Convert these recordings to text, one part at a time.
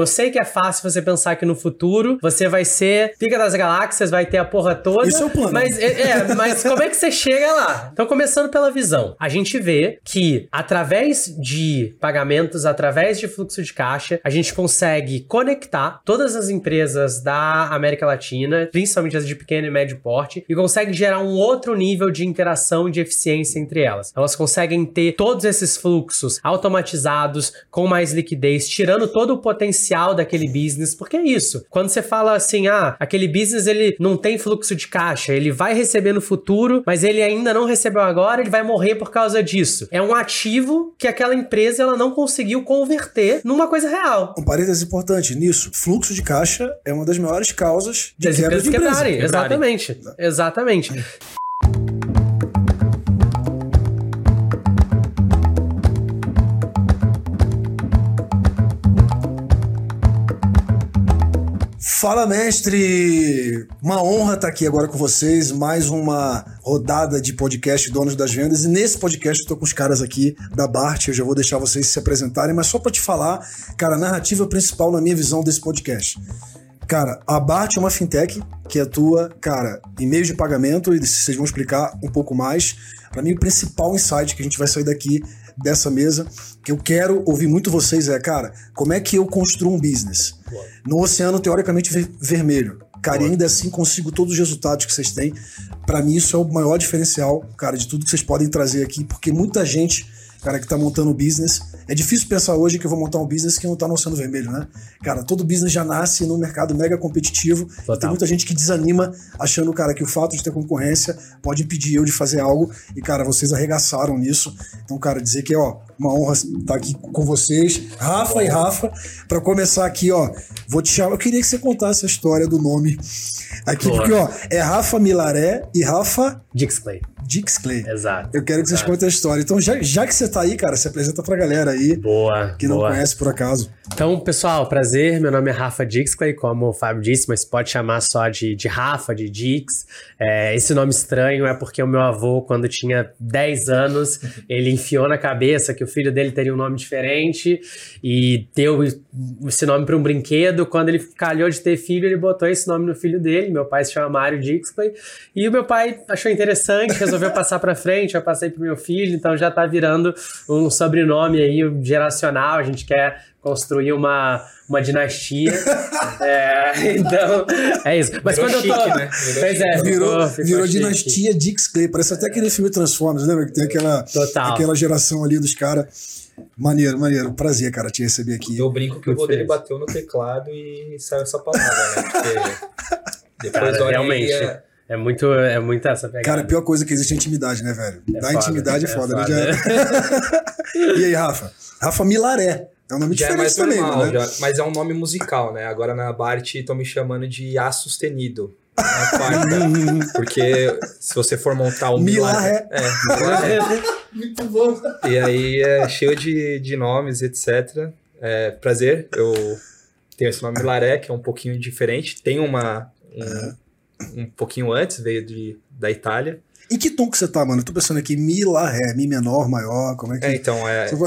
Eu sei que é fácil você pensar que no futuro você vai ser pica das galáxias, vai ter a porra toda. Isso é o plano. Mas, é, é, mas como é que você chega lá? Então, começando pela visão. A gente vê que, através de pagamentos, através de fluxo de caixa, a gente consegue conectar todas as empresas da América Latina, principalmente as de pequeno e médio porte, e consegue gerar um outro nível de interação e de eficiência entre elas. Elas conseguem ter todos esses fluxos automatizados, com mais liquidez, tirando todo o potencial daquele business, porque é isso. Quando você fala assim, ah, aquele business ele não tem fluxo de caixa, ele vai receber no futuro, mas ele ainda não recebeu agora, ele vai morrer por causa disso. É um ativo que aquela empresa ela não conseguiu converter numa coisa real. Um parênteses importante nisso, fluxo de caixa é uma das maiores causas de quebra de empresa. Quebrarem, exatamente. Exatamente. Fala, mestre! Uma honra estar aqui agora com vocês. Mais uma rodada de podcast Donos das Vendas. E nesse podcast eu tô com os caras aqui da Bart. Eu já vou deixar vocês se apresentarem, mas só para te falar, cara, a narrativa principal na minha visão desse podcast. Cara, a Bart é uma fintech que atua, cara, em meios de pagamento, e vocês vão explicar um pouco mais. Para mim, o principal insight que a gente vai sair daqui dessa mesa, que eu quero ouvir muito vocês é, cara, como é que eu construo um business? No oceano, teoricamente, ver vermelho. Cara, e ainda assim consigo todos os resultados que vocês têm. Para mim, isso é o maior diferencial, cara, de tudo que vocês podem trazer aqui, porque muita gente cara que tá montando business. É difícil pensar hoje que eu vou montar um business que não tá no oceano vermelho, né? Cara, todo business já nasce num mercado mega competitivo. Tem muita gente que desanima achando, cara, que o fato de ter concorrência pode impedir eu de fazer algo. E, cara, vocês arregaçaram nisso. Então, cara, dizer que, ó, uma honra estar aqui com vocês, Rafa e Rafa. Para começar aqui, ó, vou te chamar. Eu queria que você contasse a história do nome aqui, Boa. porque, ó, é Rafa Milaré e Rafa. Dixclay. Dixclay. Exato. Eu quero que vocês contem a história. Então, já, já que você tá aí, cara, se apresenta pra galera aí. Boa. Que boa. não conhece por acaso. Então, pessoal, prazer. Meu nome é Rafa Dixclay, como o Fábio disse, mas pode chamar só de, de Rafa, de Dix. É, esse nome estranho é porque o meu avô, quando tinha 10 anos, ele enfiou na cabeça que o filho dele teria um nome diferente e deu esse nome para um brinquedo. Quando ele calhou de ter filho, ele botou esse nome no filho dele. Meu pai se chama Mário Dixclay. E o meu pai achou interessante, resolveu resolveu passar para frente, eu passei pro meu filho, então já tá virando um sobrenome aí geracional, a gente quer construir uma, uma dinastia. é, então, é isso. Mas virou quando chique, eu tô. Né? Pois é, virou, ficou, ficou virou dinastia Dix Clay. Parece até aquele filme Transformers, lembra? Que tem aquela, Total. aquela geração ali dos caras. Maneiro, maneiro. Prazer, cara, te receber aqui. Eu brinco que o Rodrigo bateu no teclado e saiu essa palavra, né? Porque depois Cara, olha realmente. aí, é- É muito, é muito essa pegada. Cara, a pior coisa que existe é intimidade, né, velho? É Da foda, intimidade é é foda, né? Já- e aí, Rafa? Rafa Milaré. É um nome já é diferente mais também, normal, né? já- mas é um nome musical, né? Agora na Bart estão me chamando de A sustenido. Na quarta. porque se você for montar o Milaré. É, Milaré. Muito bom. E aí é cheio de, de nomes, etc. É, prazer, eu tenho esse nome Milaré, que é um pouquinho diferente. Tem uma. Um, um pouquinho antes, veio de, da Itália. E que tom que você tá, mano? Eu tô pensando aqui, Mi, Lá, Ré, Mi menor, maior, como é que... É, então, é. Tem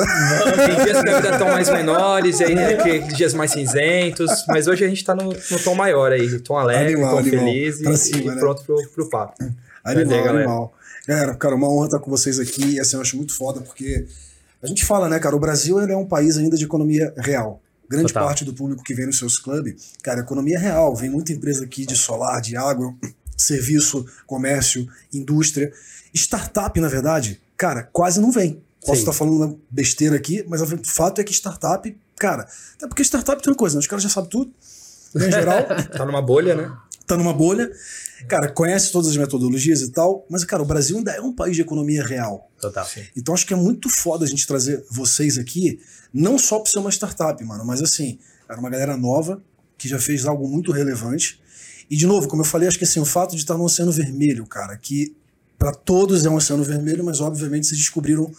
dias que a vida estão mais menores, e aí aqueles dias mais cinzentos, mas hoje a gente tá no, no tom maior aí, tom alegre, Animal, tom animal. feliz e, Pra cima, e né? pronto pro, pro papo. Animal, Prazer, galera. animal. Galera, cara, uma honra estar com vocês aqui. E assim, eu acho muito foda, porque a gente fala, né, cara, o Brasil ele é um país ainda de economia real. Grande Total. parte do público que vem nos seus clubes, cara, economia real. Vem muita empresa aqui de solar, de agro, serviço, comércio, indústria. Startup, na verdade, cara, quase não vem. Posso Sim. estar falando besteira aqui, mas o fato é que startup, cara, até porque startup tem uma coisa, né? Os caras já sabem tudo, né, em geral Tá numa bolha, né? tá numa bolha, cara, conhece todas as metodologias e tal, mas, cara, o Brasil ainda é um país de economia real. Total. Então acho que é muito foda a gente trazer vocês aqui, não só por ser uma startup, mano, mas assim, era uma galera nova que já fez algo muito relevante. E, de novo, como eu falei, acho que assim, o fato de estar no Oceano Vermelho, cara, que para todos é um Oceano Vermelho, mas obviamente vocês descobriram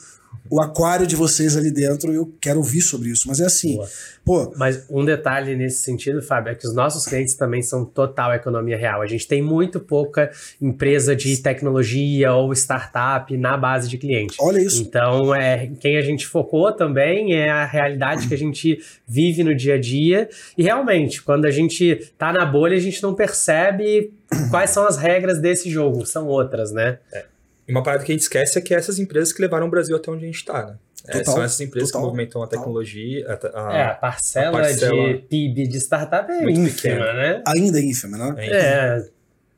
o aquário de vocês ali dentro, eu quero ouvir sobre isso. Mas é assim, Boa. pô, Mas um detalhe nesse sentido, Fábio, é que os nossos clientes também são total economia real. A gente tem muito pouca empresa de tecnologia ou startup na base de cliente. olha isso. Então, é, quem a gente focou também é a realidade que a gente vive no dia a dia. E realmente, quando a gente tá na bolha, a gente não percebe quais são as regras desse jogo. São outras, né? E uma parada que a gente esquece é que é essas empresas que levaram o Brasil até onde a gente está, né? É, Total, são essas empresas total, que movimentam a tecnologia. A, a- é, a parcela, a parcela de PIB de startup é muito ínfima, pequena. né? Ainda é ínfima, né? é, É,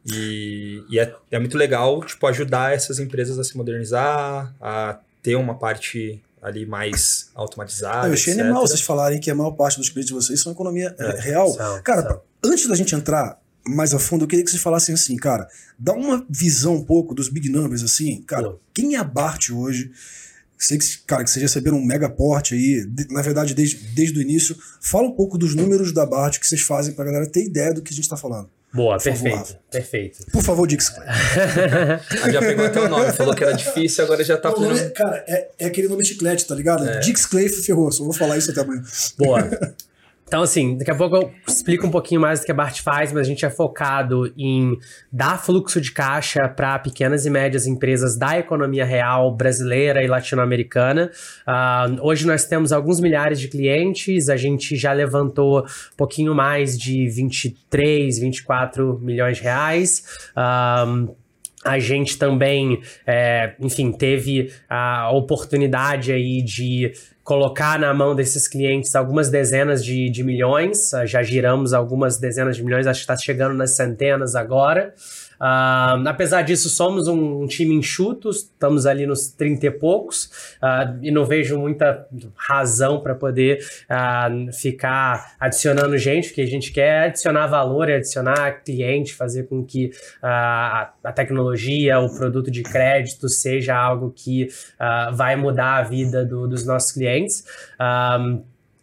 E, e é, é muito legal, tipo, ajudar essas empresas a se modernizar, a ter uma parte ali mais automatizada. eu achei etc. animal vocês falarem que a maior parte dos clientes de vocês são economia é, real. são, Cara, são. antes da gente entrar mais a fundo, eu queria que vocês falassem assim, cara, dá uma visão um pouco dos big numbers, assim, cara, Pô. quem é a Bart hoje? Sei que, cara, que vocês receberam um mega porte aí, de- na verdade, desde, desde o início. Fala um pouco dos números da Bart que vocês fazem pra galera ter ideia do que a gente tá falando. boa, Por favor, perfeito, Rafa. perfeito. Por favor, Dix. Ah, já pegou até o nome, falou que era difícil, agora já tá O nome, fazendo. cara, é, é aquele nome chiclete, tá ligado? Dix Clay ferrou, só vou falar isso até amanhã. Boa. Então, assim, daqui a pouco eu explico um pouquinho mais do que a Bart faz, mas a gente é focado em dar fluxo de caixa para pequenas e médias empresas da economia real brasileira e latino-americana. Ah, hoje nós temos alguns milhares de clientes, a gente já levantou um pouquinho mais de 23, 24 milhões de reais. Ah, a gente também, é, enfim, teve a oportunidade aí de colocar na mão desses clientes algumas dezenas de, de milhões, já giramos algumas dezenas de milhões, acho que está chegando nas centenas agora. Ah, apesar disso, somos um, um time enxuto, estamos ali nos 30 e poucos, ah, e não vejo muita razão para poder ah, ficar adicionando gente, porque a gente quer adicionar valor adicionar cliente, fazer com que a, a tecnologia, o produto de crédito seja algo que vai mudar a vida do- dos nossos clientes. Ah,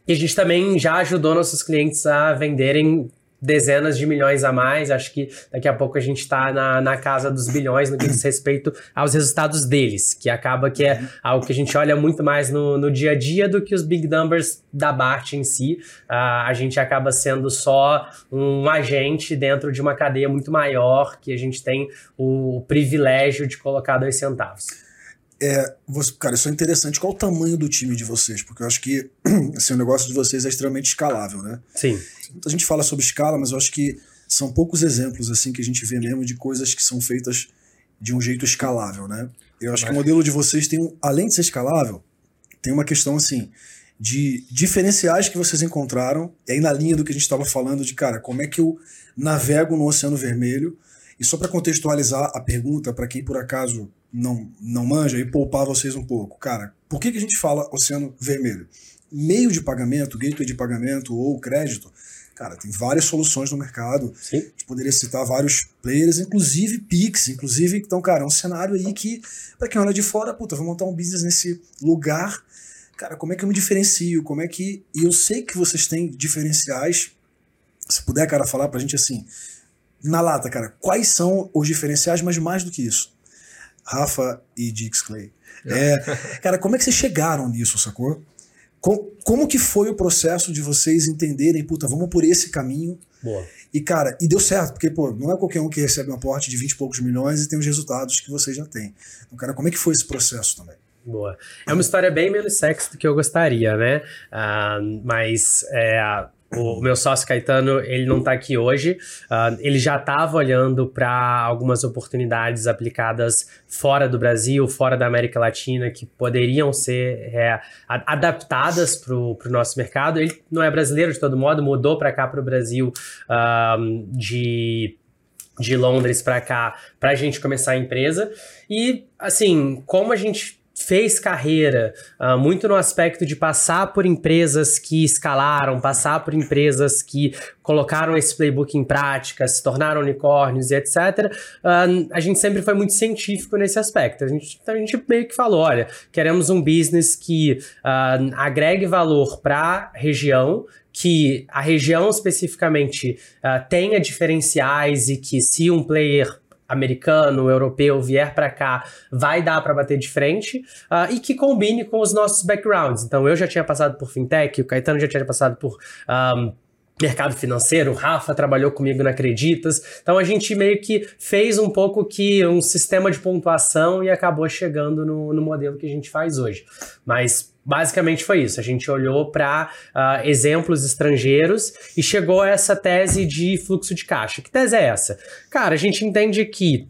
e a gente também já ajudou nossos clientes a venderem dezenas de milhões a mais. Acho que daqui a pouco a gente está na, na casa dos bilhões no que diz respeito aos resultados deles, que acaba que é algo que a gente olha muito mais no, no dia a dia do que os big numbers da Bart em si. Ah, a gente acaba sendo só um agente dentro de uma cadeia muito maior que a gente tem o privilégio de colocar dois centavos. É, você- cara, isso é interessante. Qual o tamanho do time de vocês? Porque eu acho que assim, o negócio de vocês é extremamente escalável, né? Sim. Muita gente fala sobre escala, mas eu acho que são poucos exemplos assim que a gente vê mesmo de coisas que são feitas de um jeito escalável, né? Eu acho que o modelo de vocês tem, um- além de ser escalável, tem uma questão assim de diferenciais que vocês encontraram, e aí na linha do que a gente estava falando de, cara, como é que eu navego no Oceano Vermelho? E só para contextualizar a pergunta, para quem por acaso não, não manja, e poupar vocês um pouco, cara, por que, que a gente fala Oceano Vermelho? Meio de pagamento, gateway de pagamento ou crédito, cara, tem várias soluções no mercado. Sim. A gente poderia citar vários players, inclusive Pix, inclusive, então, cara, é um cenário aí que, para quem olha de fora, puta, vou montar um business nesse lugar. Cara, como é que eu me diferencio? Como é que. E eu sei que vocês têm diferenciais. Se puder, cara, falar pra gente assim, na lata, cara, quais são os diferenciais, mas mais do que isso? Rafa e Dix Clay. É, cara, como é que vocês chegaram nisso, sacou? Com- como que foi o processo de vocês entenderem, puta, vamos por esse caminho? Boa. E, cara, e deu certo, porque, pô, não é qualquer um que recebe um aporte de 20 e poucos milhões e tem os resultados que vocês já têm. Então, cara, como é que foi esse processo também? Boa. É uma história bem menos sexy do que eu gostaria, né? Ah, mas é, o, meu sócio Caetano, ele não tá aqui hoje. Ah, ele já estava olhando para algumas oportunidades aplicadas fora do Brasil, fora da América Latina, que poderiam ser é, adaptadas para o nosso mercado. Ele não é brasileiro de todo modo, mudou para cá, para o Brasil, ah, de de Londres para cá para a gente começar a empresa. E, assim, como a gente fez carreira ah, muito no aspecto de passar por empresas que escalaram, passar por empresas que colocaram esse playbook em prática, se tornaram unicórnios e etc. ah, a gente sempre foi muito científico nesse aspecto. A gente, então a gente meio que falou: olha, queremos um business que ah, agregue valor para a região, que a região especificamente ah, tenha diferenciais e que se um player americano, europeu vier para cá, vai dar para bater de frente uh, e que combine com os nossos backgrounds. Então, eu já tinha passado por fintech, o Caetano já tinha passado por um, mercado financeiro, o Rafa trabalhou comigo na Acreditas. Então a gente meio que fez um pouco que um sistema de pontuação e acabou chegando no, no modelo que a gente faz hoje. Mas basicamente foi isso. A gente olhou para uh, ah, exemplos estrangeiros e chegou a essa tese de fluxo de caixa. Que tese é essa? Cara, a gente entende que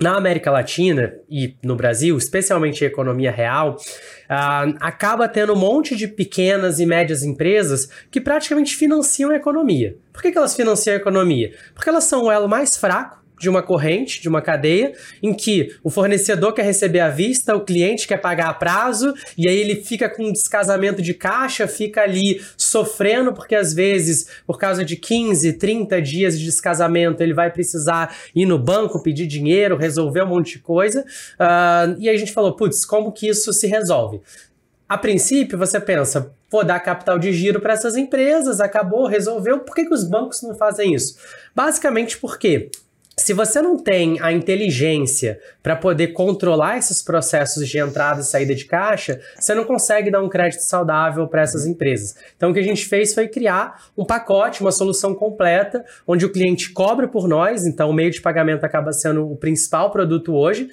na América Latina e no Brasil, especialmente a economia real, uh, acaba tendo um monte de pequenas e médias empresas que praticamente financiam a economia. Por que, que elas financiam a economia? Porque elas são o elo mais fraco de uma corrente, de uma cadeia, em que o fornecedor quer receber à vista, o cliente quer pagar a prazo, e aí ele fica com um descasamento de caixa, fica ali sofrendo, porque às vezes, por causa de 15, 30 dias de descasamento, ele vai precisar ir no banco, pedir dinheiro, resolver um monte de coisa. Uh, e aí a gente falou, putz, como que isso se resolve? A princípio, você pensa, vou dar capital de giro para essas empresas, acabou, resolveu. Por que, que os bancos não fazem isso? Basicamente porque se você não tem a inteligência para poder controlar esses processos de entrada e saída de caixa, você não consegue dar um crédito saudável para essas empresas. Então, o que a gente fez foi criar um pacote, uma solução completa, onde o cliente cobra por nós, então o meio de pagamento acaba sendo o principal produto hoje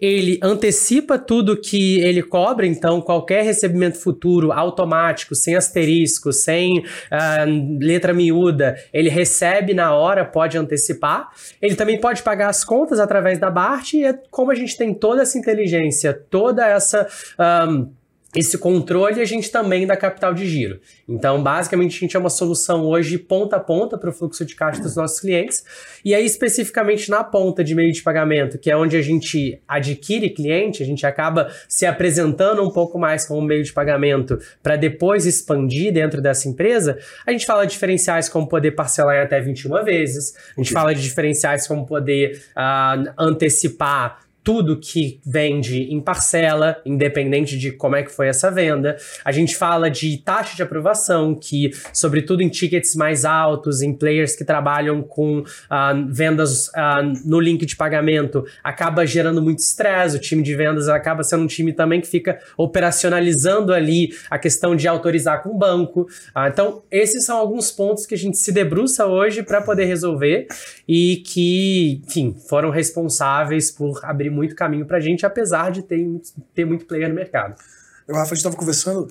ele antecipa tudo que ele cobra, então qualquer recebimento futuro automático, sem asterisco, sem uh, letra miúda, ele recebe na hora, pode antecipar. Ele também pode pagar as contas através da BART, e é como a gente tem toda essa inteligência, toda essa. Um, esse controle a gente também dá capital de giro. Então, basicamente, a gente é uma solução hoje ponta a ponta para o fluxo de caixa dos nossos clientes. E aí, especificamente na ponta de meio de pagamento, que é onde a gente adquire cliente, a gente acaba se apresentando um pouco mais como meio de pagamento para depois expandir dentro dessa empresa, a gente fala de diferenciais como poder parcelar em até 21 vezes, a gente fala de diferenciais como poder uh, antecipar tudo que vende em parcela, independente de como é que foi essa venda. A gente fala de taxa de aprovação, que, sobretudo em tickets mais altos, em players que trabalham com uh, vendas uh, no link de pagamento, acaba gerando muito estresse. O time de vendas acaba sendo um time também que fica operacionalizando ali a questão de autorizar com o banco. Uh, então, esses são alguns pontos que a gente se debruça hoje para poder resolver e que, enfim, foram responsáveis por abrir muito caminho pra gente, apesar de ter, ter muito player no mercado. Eu, Rafa, a gente tava conversando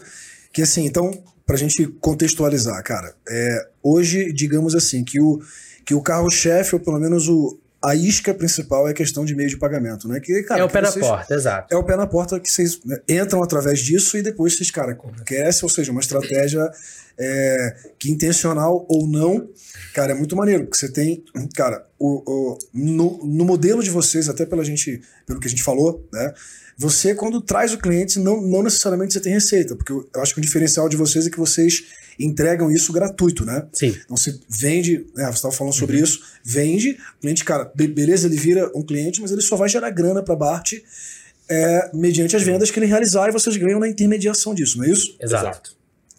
que assim, então, pra gente contextualizar, cara, é, hoje, digamos assim, que o, que o carro-chefe, ou pelo menos o, a isca principal é a questão de meio de pagamento, né? Que, cara, é o pé na porta, exato. É o pé na porta que vocês né, entram através disso e depois vocês, cara, crescem, ou seja, uma estratégia é, que intencional ou não, cara, é muito maneiro, porque você tem, cara, o, o, no, no modelo de vocês, até pela gente, pelo que a gente falou, né? Você, quando traz o cliente, não, não necessariamente você tem receita, porque eu acho que o diferencial de vocês é que vocês entregam isso gratuito, né? Sim. Então você vende, né, você estava falando sobre uhum. isso, vende, o cliente, cara, beleza, ele vira um cliente, mas ele só vai gerar grana para a Bart é, mediante as vendas que ele realizar e vocês ganham na intermediação disso, não é isso? Exato.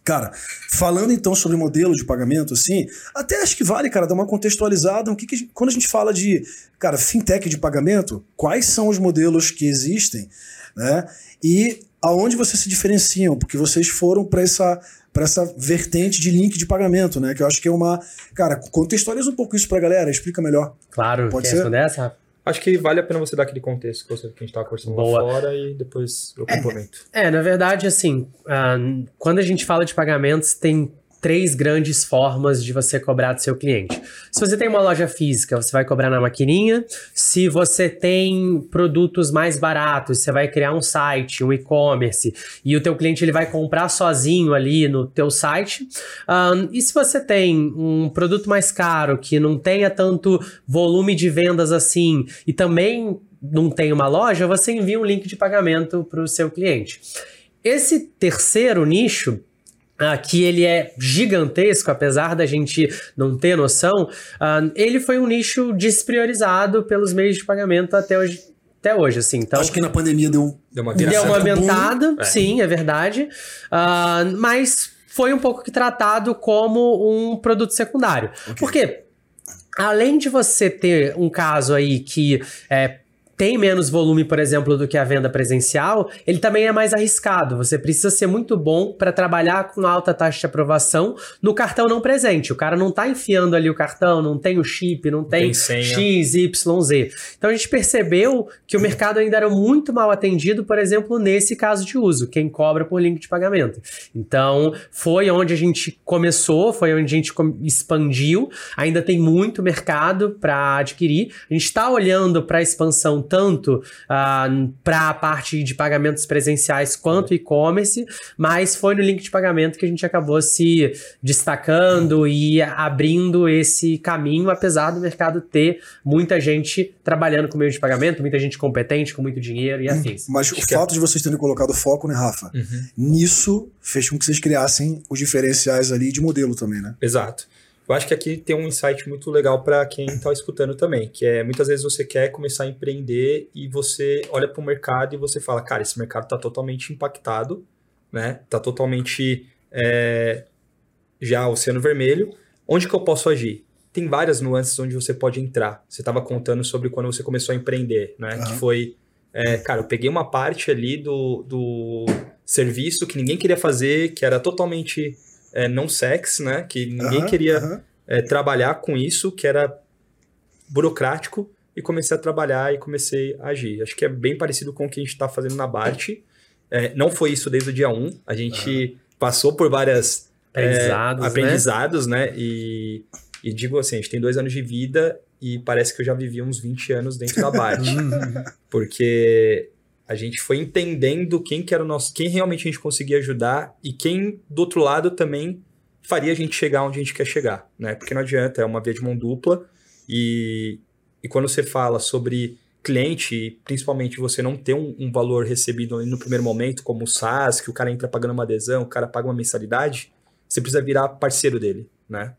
Cara, falando então sobre modelo de pagamento, assim, até acho que vale, cara, dar uma contextualizada. O que, que quando a gente fala de, cara, fintech de pagamento, quais são os modelos que existem, né? E aonde vocês se diferenciam? Porque vocês foram para essa para essa vertente de link de pagamento, né? Que eu acho que é uma, cara, contextualiza um pouco isso para a galera, explica melhor. Claro. Pode ser. Responder essa? Acho que vale a pena você dar aquele contexto que a gente estava conversando Boa. lá fora e depois eu complemento. É, é na verdade, assim, uh, quando a gente fala de pagamentos, tem três grandes formas de você cobrar do seu cliente. Se você tem uma loja física, você vai cobrar na maquininha. Se você tem produtos mais baratos, você vai criar um site, um e-commerce, e o teu cliente ele vai comprar sozinho ali no teu site. Um, e se você tem um produto mais caro, que não tenha tanto volume de vendas assim, e também não tem uma loja, você envia um link de pagamento para o seu cliente. Esse terceiro nicho Uh, que ele é gigantesco, apesar da gente não ter noção, uh, ele foi um nicho despriorizado pelos meios de pagamento até hoje. Até hoje, assim. Então, Acho que na pandemia deu, deu uma, deu uma aumentada, é. sim, é verdade. Uh, mas foi um pouco que tratado como um produto secundário. Okay. Por quê? além de você ter um caso aí que é, tem menos volume, por exemplo, do que a venda presencial, ele também é mais arriscado. Você precisa ser muito bom para trabalhar com alta taxa de aprovação no cartão não presente. O cara não tá enfiando ali o cartão, não tem o chip, não tem, tem X, Y, Z. Então a gente percebeu que o mercado ainda era muito mal atendido, por exemplo, nesse caso de uso, quem cobra por link de pagamento. Então foi onde a gente começou, foi onde a gente expandiu. Ainda tem muito mercado para adquirir. A gente está olhando para a expansão tanto uh, ah, para a parte de pagamentos presenciais quanto e-commerce, mas foi no link de pagamento que a gente acabou se destacando e abrindo esse caminho, apesar do mercado ter muita gente trabalhando com meio de pagamento, muita gente competente, com muito dinheiro e afins. Mas o fato de vocês terem colocado foco, né, Rafa? Uhum. Nisso fez com que vocês criassem os diferenciais ali de modelo também, né? Exato. Eu acho que aqui tem um insight muito legal para quem está escutando também, que é muitas vezes você quer começar a empreender e você olha para o mercado e você fala, cara, esse mercado está totalmente impactado, né? Está totalmente é, já oceano vermelho. Onde que eu posso agir? Tem várias nuances onde você pode entrar. Você estava contando sobre quando você começou a empreender, né? Uhum. Que foi, é, cara, eu peguei uma parte ali do, do serviço que ninguém queria fazer, que era totalmente é, não sex, né? Que ninguém queria é, trabalhar com isso, que era burocrático, e comecei a trabalhar e comecei a agir. Acho que é bem parecido com o que a gente está fazendo na Bart. É, não foi isso desde o dia 1. A gente passou por várias aprendizados, é, aprendizados né? né? E, e digo assim, a gente tem dois anos de vida e parece que eu já vivi uns 20 anos dentro da Bart. porque a gente foi entendendo quem que era o nosso, quem realmente a gente conseguia ajudar e quem do outro lado também faria a gente chegar onde a gente quer chegar, né? Porque não adianta, é uma via de mão dupla e, e quando você fala sobre cliente, principalmente você não ter um, um valor recebido no primeiro momento, como o SaaS, que o cara entra pagando uma adesão, o cara paga uma mensalidade, você precisa virar parceiro dele, né?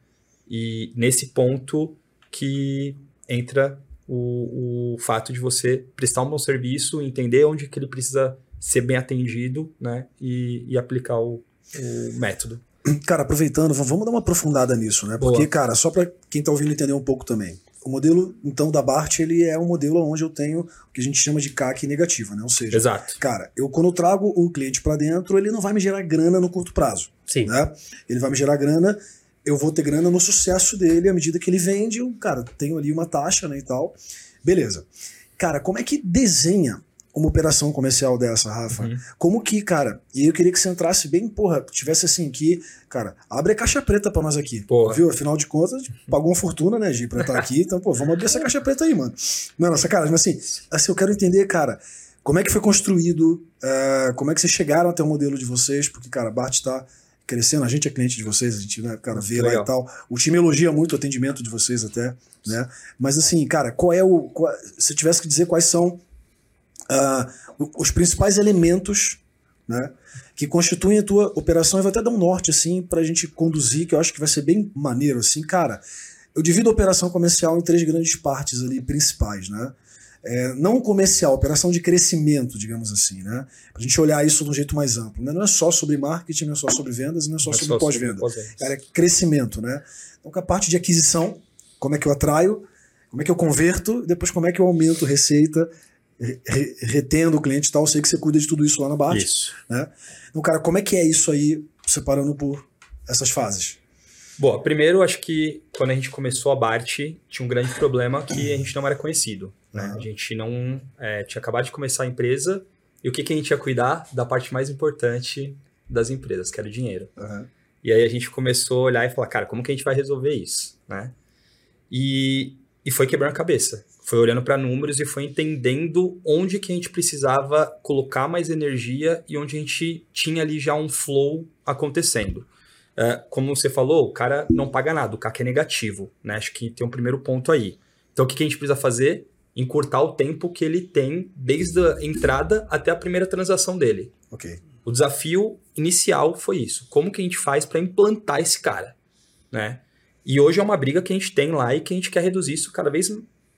E nesse ponto que entra o, o fato de você prestar um bom serviço, entender onde que ele precisa ser bem atendido, né? E, e aplicar o, o método. Cara, aproveitando, vamos dar uma aprofundada nisso, né? Porque, Boa. cara, só para quem tá ouvindo entender um pouco também. O modelo, então, da BART, ele é um modelo onde eu tenho o que a gente chama de CAC negativa, né? Ou seja, Exato. cara, eu quando eu trago o cliente para dentro, ele não vai me gerar grana no curto prazo. Sim. Né? Ele vai me gerar grana eu vou ter grana no sucesso dele à medida que ele vende. Eu, cara, tenho ali uma taxa, né, e tal. Beleza. Cara, como é que desenha uma operação comercial dessa, Rafa? Uhum. Como que, cara, e eu queria que você entrasse bem, porra, tivesse assim que, cara, abre a caixa preta pra nós aqui. Porra. Viu? Afinal de contas, pagou uma fortuna, né, Gi, pra estar aqui. Então, pô, vamos abrir essa caixa preta aí, mano. Não, nossa, cara, mas assim, assim, eu quero entender, cara, como é que foi construído, uh, como é que vocês chegaram até o modelo de vocês, porque, cara, a Bart tá crescendo. A gente é cliente de vocês, a gente, né, cara, vê lá e tal. O time elogia muito o atendimento de vocês até, né? Mas assim, cara, qual é o. Qual, se tivesse que dizer quais são uh, os principais elementos, né? Que constituem a tua operação, e vou até dar um norte, assim, pra gente conduzir, que eu acho que vai ser bem maneiro, assim, cara. Eu divido a operação comercial em três grandes partes ali principais, né? É, não comercial, operação de crescimento, digamos assim, né? Pra gente olhar isso de um jeito mais amplo. Né? Não é só sobre marketing, não é só sobre vendas, não é só é sobre pós-venda. Pós é crescimento, né? Então, com a parte de aquisição, como é que eu atraio, como é que eu converto, depois como é que eu aumento receita, re retendo o cliente e tal. Eu sei que você cuida de tudo isso lá na Bart. Isso. Né? Então, cara, como é que é isso aí, separando por essas fases? Bom, primeiro, acho que quando a gente começou a Bart, tinha um grande problema que a gente não era conhecido. Né? Uhum. A gente não é, tinha acabado de começar a empresa e o que, que a gente ia cuidar da parte mais importante das empresas, que era o dinheiro. Uhum. E aí a gente começou a olhar e falar, cara, como que a gente vai resolver isso, né? E, e foi quebrando a cabeça. Foi olhando para números e foi entendendo onde que a gente precisava colocar mais energia e onde a gente tinha ali já um flow acontecendo. Uh, como você falou, o cara não paga nada, o CAC é negativo, né? Acho que tem um primeiro ponto aí. Então o que, que a gente precisa fazer? Encurtar o tempo que ele tem desde a entrada até a primeira transação dele. Ok. O desafio inicial foi isso. Como que a gente faz para implantar esse cara, né? E hoje é uma briga que a gente tem lá e que a gente quer reduzir isso cada vez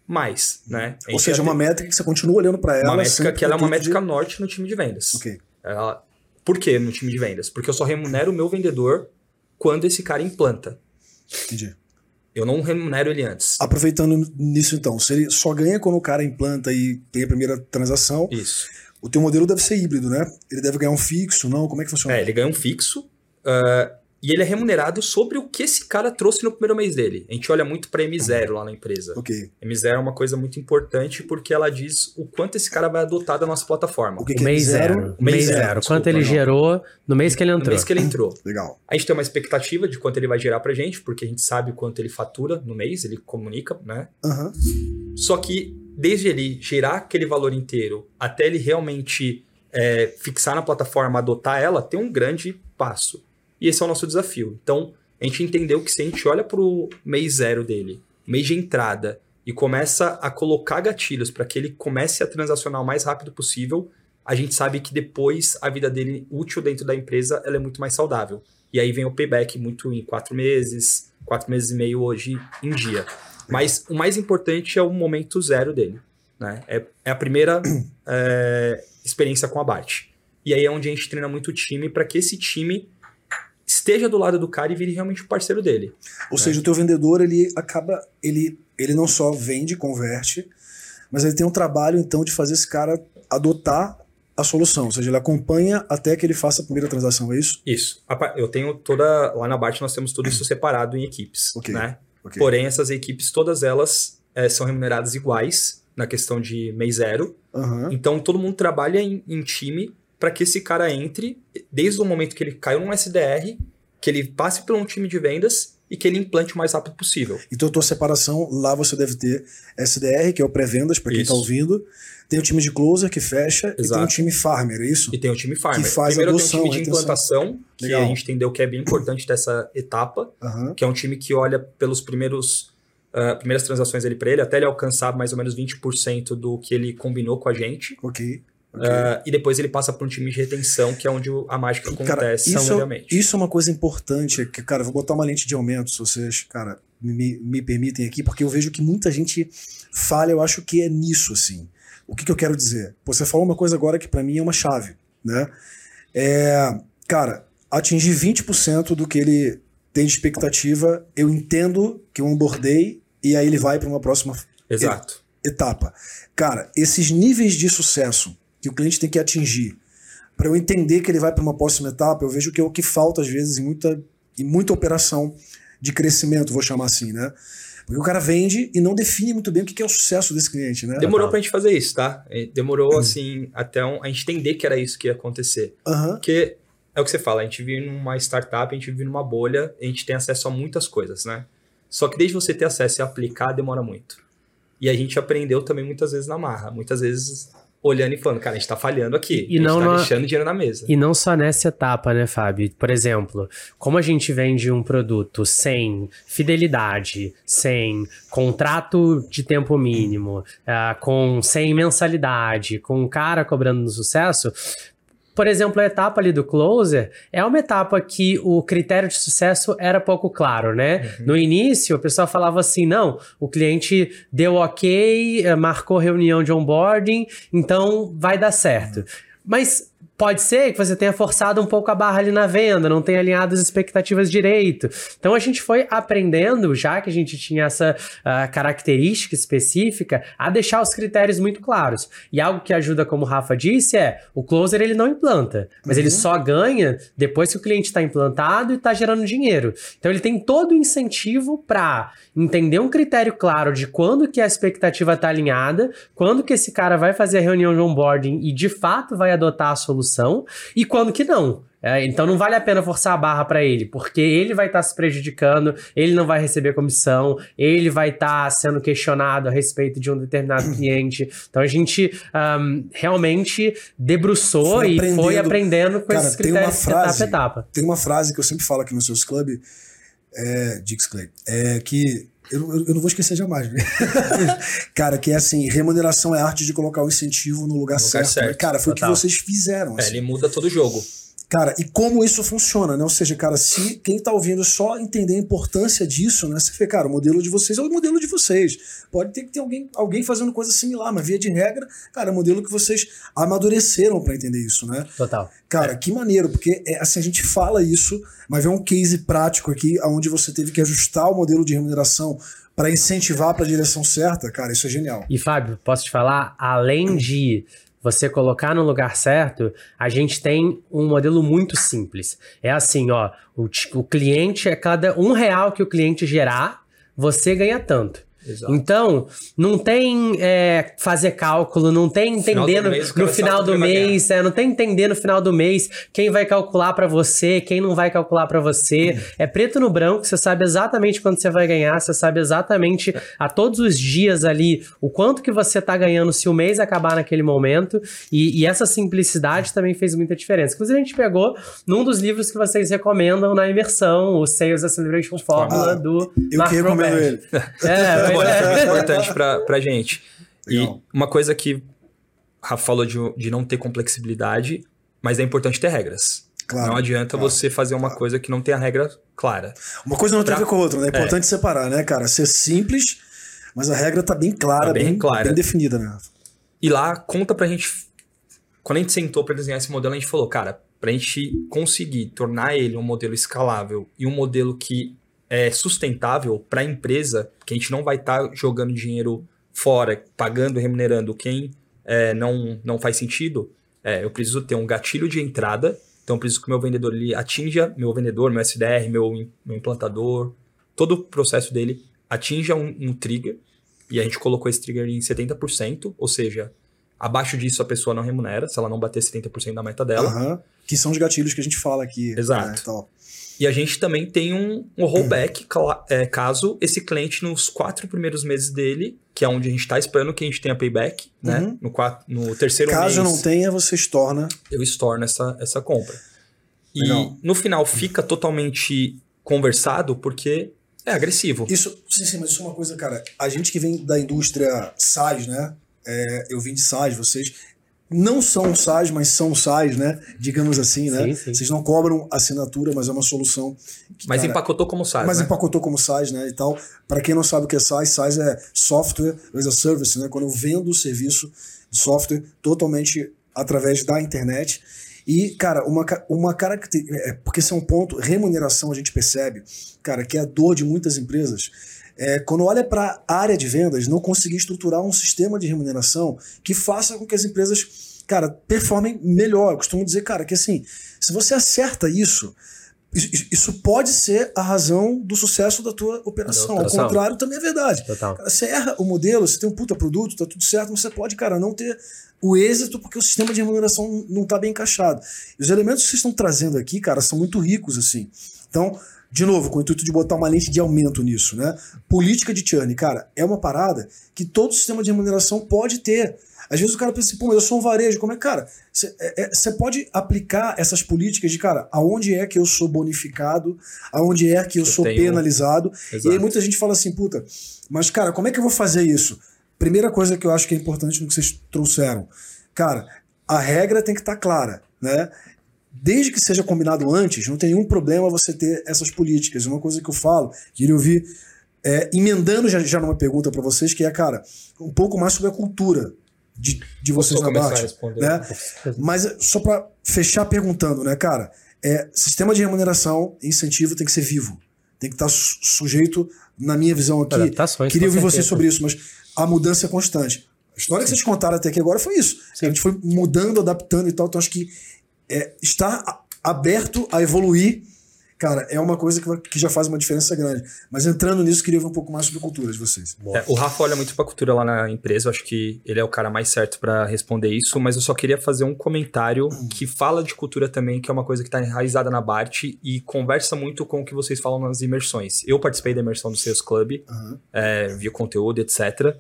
mais, né? Ou seja, uma métrica que você continua olhando para ela. Uma métrica que ela é uma métrica de... norte no time de vendas. Ok. Ela... Por que no time de vendas? Porque eu só remunero o meu vendedor quando esse cara implanta. Entendi. Eu não remunero ele antes. Aproveitando nisso então, se ele só ganha quando o cara implanta e tem a primeira transação, Isso. o teu modelo deve ser híbrido, né? Ele deve ganhar um fixo, não? Como é que funciona? É, ele ganha um fixo ah, e ele é remunerado sobre o que esse cara trouxe no primeiro mês dele. A gente olha muito para M0 lá na empresa. Ok. M0 é uma coisa muito importante porque ela diz o quanto esse cara vai adotar da nossa plataforma. O que, O que mês é zero. O mês Mês zero, zero. desculpa, Quanto ele não. gerou no mês que ele No entrou. mês que ele entrou. Legal. A gente tem uma expectativa de quanto ele vai gerar pra gente, porque a gente sabe quanto ele fatura no mês, ele comunica, né? Aham. Só que desde ele gerar aquele valor inteiro até ele realmente é, fixar na plataforma, adotar ela, tem um grande passo. E esse é o nosso desafio. Então, a gente entendeu que se a gente olha para o mês zero dele, mês de entrada, e começa a colocar gatilhos para que ele comece a transacionar o mais rápido possível, a gente sabe que depois a vida dele útil dentro da empresa ela é muito mais saudável. E aí vem o payback muito em quatro meses, quatro meses e meio hoje em dia. Mas o mais importante é o momento zero dele. Né? É, é a primeira é, experiência com a Bart. E aí é onde a gente treina muito o time para que esse time esteja do lado do cara e vire realmente o parceiro dele. Ou seja, o teu vendedor, ele acaba. Ele, ele não só vende, converte, mas ele tem um trabalho, então, de fazer esse cara adotar a solução. Ou seja, ele acompanha até que ele faça a primeira transação, é isso? Isso. Eu tenho toda. Lá na Bart nós temos tudo isso separado em equipes. Ok. Né? Ok. Porém, essas equipes, todas elas eh, são remuneradas iguais na questão de mês zero. Aham. Então todo mundo trabalha em, em time para que esse cara entre, desde o momento que ele caiu num SDR, que ele passe por um time de vendas e que ele implante o mais rápido possível. Então, tua separação, lá você deve ter SDR, que é o pré-vendas, para quem está ouvindo. Tem o time de closer, que fecha, e tem Exato. o time farmer, é isso? E tem o time farmer. Que faz Primeiro adoção, tem o time de retenção. implantação, que Legal. a gente entendeu que é bem importante dessa etapa, Aham. que é um time que olha pelos primeiros ah, primeiras transações ali para ele, até ele alcançar mais ou menos 20% do que ele combinou com a gente. Ok. Ok. Ah, e depois ele passa para um time de retenção, que é onde a mágica Cara, acontece, isso, obviamente. isso é uma coisa importante, que, cara, vou botar uma lente de aumento, se vocês, cara, me, me permitem aqui, porque eu vejo que muita gente falha, eu acho que é nisso, assim. O que, que eu quero dizer? Você falou uma coisa agora que pra mim é uma chave, né? É, cara, atingir 20% do que ele tem de expectativa, eu entendo que eu onboardei e aí ele vai para uma próxima Exato. etapa. Cara, esses níveis de sucesso que o cliente tem que atingir para eu entender que ele vai para uma próxima etapa, eu vejo que é o que falta às vezes em muita, em muita operação de crescimento, vou chamar assim, né? Porque o cara vende e não define muito bem o que que é o sucesso desse cliente, né? Demorou pra gente fazer isso, tá? E Demorou, assim, até um- a gente entender que era isso que ia acontecer. Aham. Porque é o que você fala, a gente vive numa startup, a gente vive numa bolha, a gente tem acesso a muitas coisas, né? Só que desde você ter acesso e aplicar, demora muito. E a gente aprendeu também muitas vezes na marra. Muitas vezes olhando e falando, cara, a gente tá falhando aqui. E a gente não tá deixando dinheiro na mesa. E não só nessa etapa, né, Fábio? Por exemplo, como a gente vende um produto sem fidelidade, sem contrato de tempo mínimo, ah, com sem mensalidade, com o cara cobrando no sucesso. Por exemplo, a etapa ali do closer é uma etapa que o critério de sucesso era pouco claro, né? No início, o pessoal falava assim: não, o cliente deu ok, eh, marcou reunião de onboarding, então vai dar certo. Mas pode ser que você tenha forçado um pouco a barra ali na venda, não tenha alinhado as expectativas direito. Então a gente foi aprendendo, já que a gente tinha essa ah, característica específica, a deixar os critérios muito claros. E algo que ajuda, como o Rafa disse, é o closer ele não implanta, mas ele só ganha depois que o cliente está implantado e está gerando dinheiro. Então ele tem todo o incentivo para entender um critério claro de quando que a expectativa está alinhada, quando que esse cara vai fazer a reunião de onboarding e de fato vai adotar a solução e quando que não. É, então não vale a pena forçar a barra para ele, porque ele vai estar se prejudicando, ele não vai receber comissão, ele vai estar sendo questionado a respeito de um determinado cliente. Então a gente ahm, realmente debruçou Foi e foi aprendendo. com Cara, esses tem uma critérios etapa a frase- etapa. Tem uma frase que eu sempre falo aqui nos seus clubes, é, Dix Clay, é que eu, eu- eu não vou esquecer jamais. né? Cara, que é assim, remuneração é a arte de colocar o incentivo no lugar, No lugar certo. né? certo, Cara, foi o que vocês fizeram. É, assim. ele muda todo o jogo. Cara, e como isso funciona, né? Ou seja, cara, se quem tá ouvindo só entender a importância disso, né? Você vê, cara, o modelo de vocês é o modelo de vocês. Pode ter que ter alguém, alguém fazendo coisa similar, mas via de regra, cara, é o modelo que vocês amadureceram para entender isso, né? Total. Cara, que maneiro, porque é, assim, a gente fala isso, mas é um case prático aqui, onde você teve que ajustar o modelo de remuneração para incentivar para a direção certa, cara, isso é genial. E Fábio, posso te falar, além de você colocar no lugar certo, a gente tem um modelo muito simples. É assim, ó, o, o cliente é cada um real que o cliente gerar, você ganha tanto. Exato. Então, não tem é, fazer cálculo, não tem entender no, no final do mês, é, não tem entender no final do mês quem vai calcular para você, quem não vai calcular para você. Uhum. É preto no branco, você sabe exatamente quanto você vai ganhar, você sabe exatamente a todos os dias ali o quanto que você tá ganhando se o mês acabar naquele momento. E, e essa simplicidade também fez muita diferença. Inclusive, a gente pegou num dos livros que vocês recomendam na imersão, o Sales Acceleration Formula ah, do Eu Mark que recomendo ele. É, é importante pra, pra gente. Legal. E uma coisa que Rafa falou de, de não ter complexibilidade, mas é importante ter regras. Claro, não adianta claro, você fazer uma claro. coisa que não tem a regra clara. Uma coisa não tem a ver com a outra, né? É importante é. separar, né, cara? Ser simples, mas a regra tá bem clara, tá bem, bem, clara. bem definida, né? E lá, conta pra gente. Quando a gente sentou para desenhar esse modelo, a gente falou, cara, pra gente conseguir tornar ele um modelo escalável e um modelo que é, sustentável para a empresa, que a gente não vai estar tá jogando dinheiro fora, pagando, remunerando quem é, não, não faz sentido, é, eu preciso ter um gatilho de entrada. Então, eu preciso que o meu vendedor ele atinja, meu vendedor, meu SDR, meu, meu implantador, todo o processo dele atinja um, um trigger. E a gente colocou esse trigger em 70%, ou seja, abaixo disso a pessoa não remunera, se ela não bater 70% da meta dela. Uhum. Que são os gatilhos que a gente fala aqui. Exato. Né, e a gente também tem um, um rollback é, caso esse cliente, nos quatro primeiros meses dele, que é onde a gente está esperando que a gente tenha payback, né? uhum. né? No, quatro, no terceiro caso mês. Caso não tenha, você estorna. Eu estorno essa, essa compra. E Legal. no final fica totalmente conversado porque é agressivo. Isso, sim, sim, mas isso é uma coisa, cara. A gente que vem da indústria SaaS, né? É, eu vim de SaaS, vocês não são SaaS, mas são SaaS, né? Digamos assim, né? Sim, sim. Vocês não cobram assinatura, mas é uma solução. Que, mas cara, empacotou como SaaS. Mas né? empacotou como SaaS, né? E tal. Para quem não sabe o que é SaaS, SaaS é software as a service, né? Quando eu vendo o serviço de software totalmente através da internet. E, cara, uma, uma característica. É, porque esse é um ponto, remuneração a gente percebe, cara, que é a dor de muitas empresas é, quando olha para a área de vendas, não conseguir estruturar um sistema de remuneração que faça com que as empresas, cara, performem melhor. Eu costumo dizer, cara, que assim, se você acerta isso, isso pode ser a razão do sucesso da tua operação. Ao contrário, também é verdade. Cara, você erra o modelo, você tem um puta produto, tá tudo certo, mas você pode, cara, não ter o êxito porque o sistema de remuneração não tá bem encaixado. E os elementos que vocês estão trazendo aqui, cara, são muito ricos, assim. Então, de novo, com o intuito de botar uma lente de aumento nisso, né? Política de churn, cara, é uma parada que todo sistema de remuneração pode ter. Às vezes o cara pensa assim, pô, mas eu sou um varejo, como é, cara? Você é, é, pode aplicar essas políticas de, cara, aonde é que eu sou bonificado, aonde é que eu, eu sou tenho... penalizado. Exato. E aí muita gente fala assim, puta, mas, cara, como é que eu vou fazer isso? Primeira coisa que eu acho que é importante no que vocês trouxeram. Cara, a regra tem que estar tá clara, né? Desde que seja combinado antes, não tem nenhum problema você ter essas políticas. Uma coisa que eu falo, queria ouvir, é, emendando já, já numa pergunta para vocês, que é, cara, um pouco mais sobre a cultura de, de vocês na Bart. Né? Mas só para fechar perguntando, né, cara, é, sistema de remuneração e incentivo tem que ser vivo. Tem que estar tá su sujeito, na minha visão aqui. Queria ouvir vocês sobre isso, mas a mudança é constante. A história que vocês contaram até aqui agora foi isso. Sim. A gente foi mudando, adaptando e tal. Então acho que é, estar aberto a evoluir, cara, é uma coisa que, que já faz uma diferença grande. Mas entrando nisso, queria ver um pouco mais sobre cultura de vocês. É, o Rafa olha muito pra cultura lá na empresa, eu acho que ele é o cara mais certo para responder isso, mas eu só queria fazer um comentário que fala de cultura também, que é uma coisa que tá enraizada na BART e conversa muito com o que vocês falam nas imersões. Eu participei da imersão do Sales Club, uhum. é, vi o conteúdo, etc.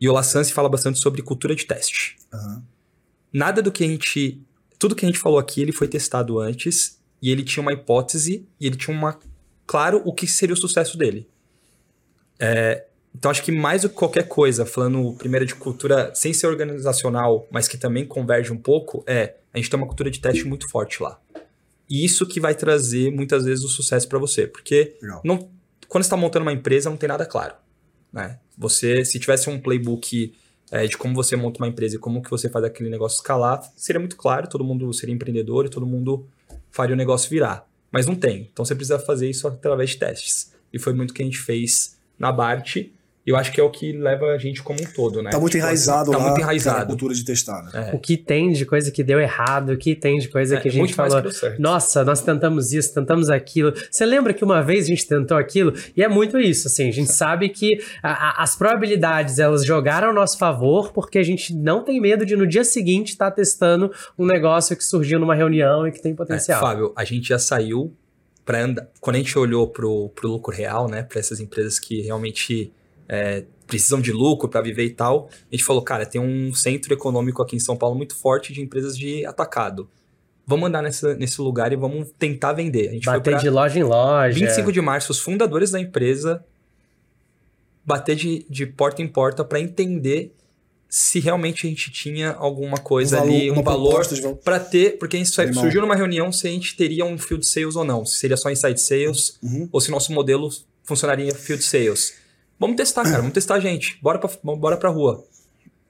E o Lassance fala bastante sobre cultura de teste. Uhum. Nada do que a gente tudo que a gente falou aqui, ele foi testado antes e ele tinha uma hipótese e ele tinha uma claro o que seria o sucesso dele. É, então acho que mais do que qualquer coisa, falando primeiro de cultura sem ser organizacional, mas que também converge um pouco, é a gente tem uma cultura de teste muito forte lá. isso que vai trazer muitas vezes o sucesso para você, porque Legal. não, quando você está montando uma empresa não tem nada claro, né? Você, se tivesse um playbook é, de como você monta uma empresa e como que você faz aquele negócio escalar, seria muito claro, todo mundo seria empreendedor e todo mundo faria o negócio virar. Mas não tem. Então você precisa fazer isso através de testes. E foi muito o que a gente fez na Bart. E eu acho que é o que leva a gente como um todo, né? Tá muito Tipo, enraizado tá lá. muito cara, a enraizado. cultura de testar, né? É. O que tem de coisa que deu errado, o que tem de coisa É, que a gente muito mais falou. que deu certo. Nossa, nós tentamos isso, tentamos aquilo. Você lembra que uma vez a gente tentou aquilo? E é muito isso, assim, a gente sabe que a- a- as probabilidades elas jogaram ao nosso favor porque a gente não tem medo de no dia seguinte estar testando um negócio que surgiu numa reunião e que tem É, potencial. Fábio, a gente já saiu para andar. Quando a gente olhou pro, pro lucro real, né, para essas empresas que realmente é, precisam de lucro para viver e tal, a gente falou, cara, tem um centro econômico aqui em São Paulo muito forte de empresas de atacado. Vamos andar nessa, nesse lugar e vamos tentar vender. A gente Bater de loja em loja. 25 de março, os fundadores da empresa bater de, de porta em porta para entender se realmente a gente tinha alguma coisa valor- ali, um valor para ter, porque a gente Animal. surgiu numa reunião se a gente teria um field sales ou não, se seria só inside sales Uhum. ou se nosso modelo funcionaria em field sales. Vamos testar, cara, vamos testar a gente. Bora pra, bora pra rua.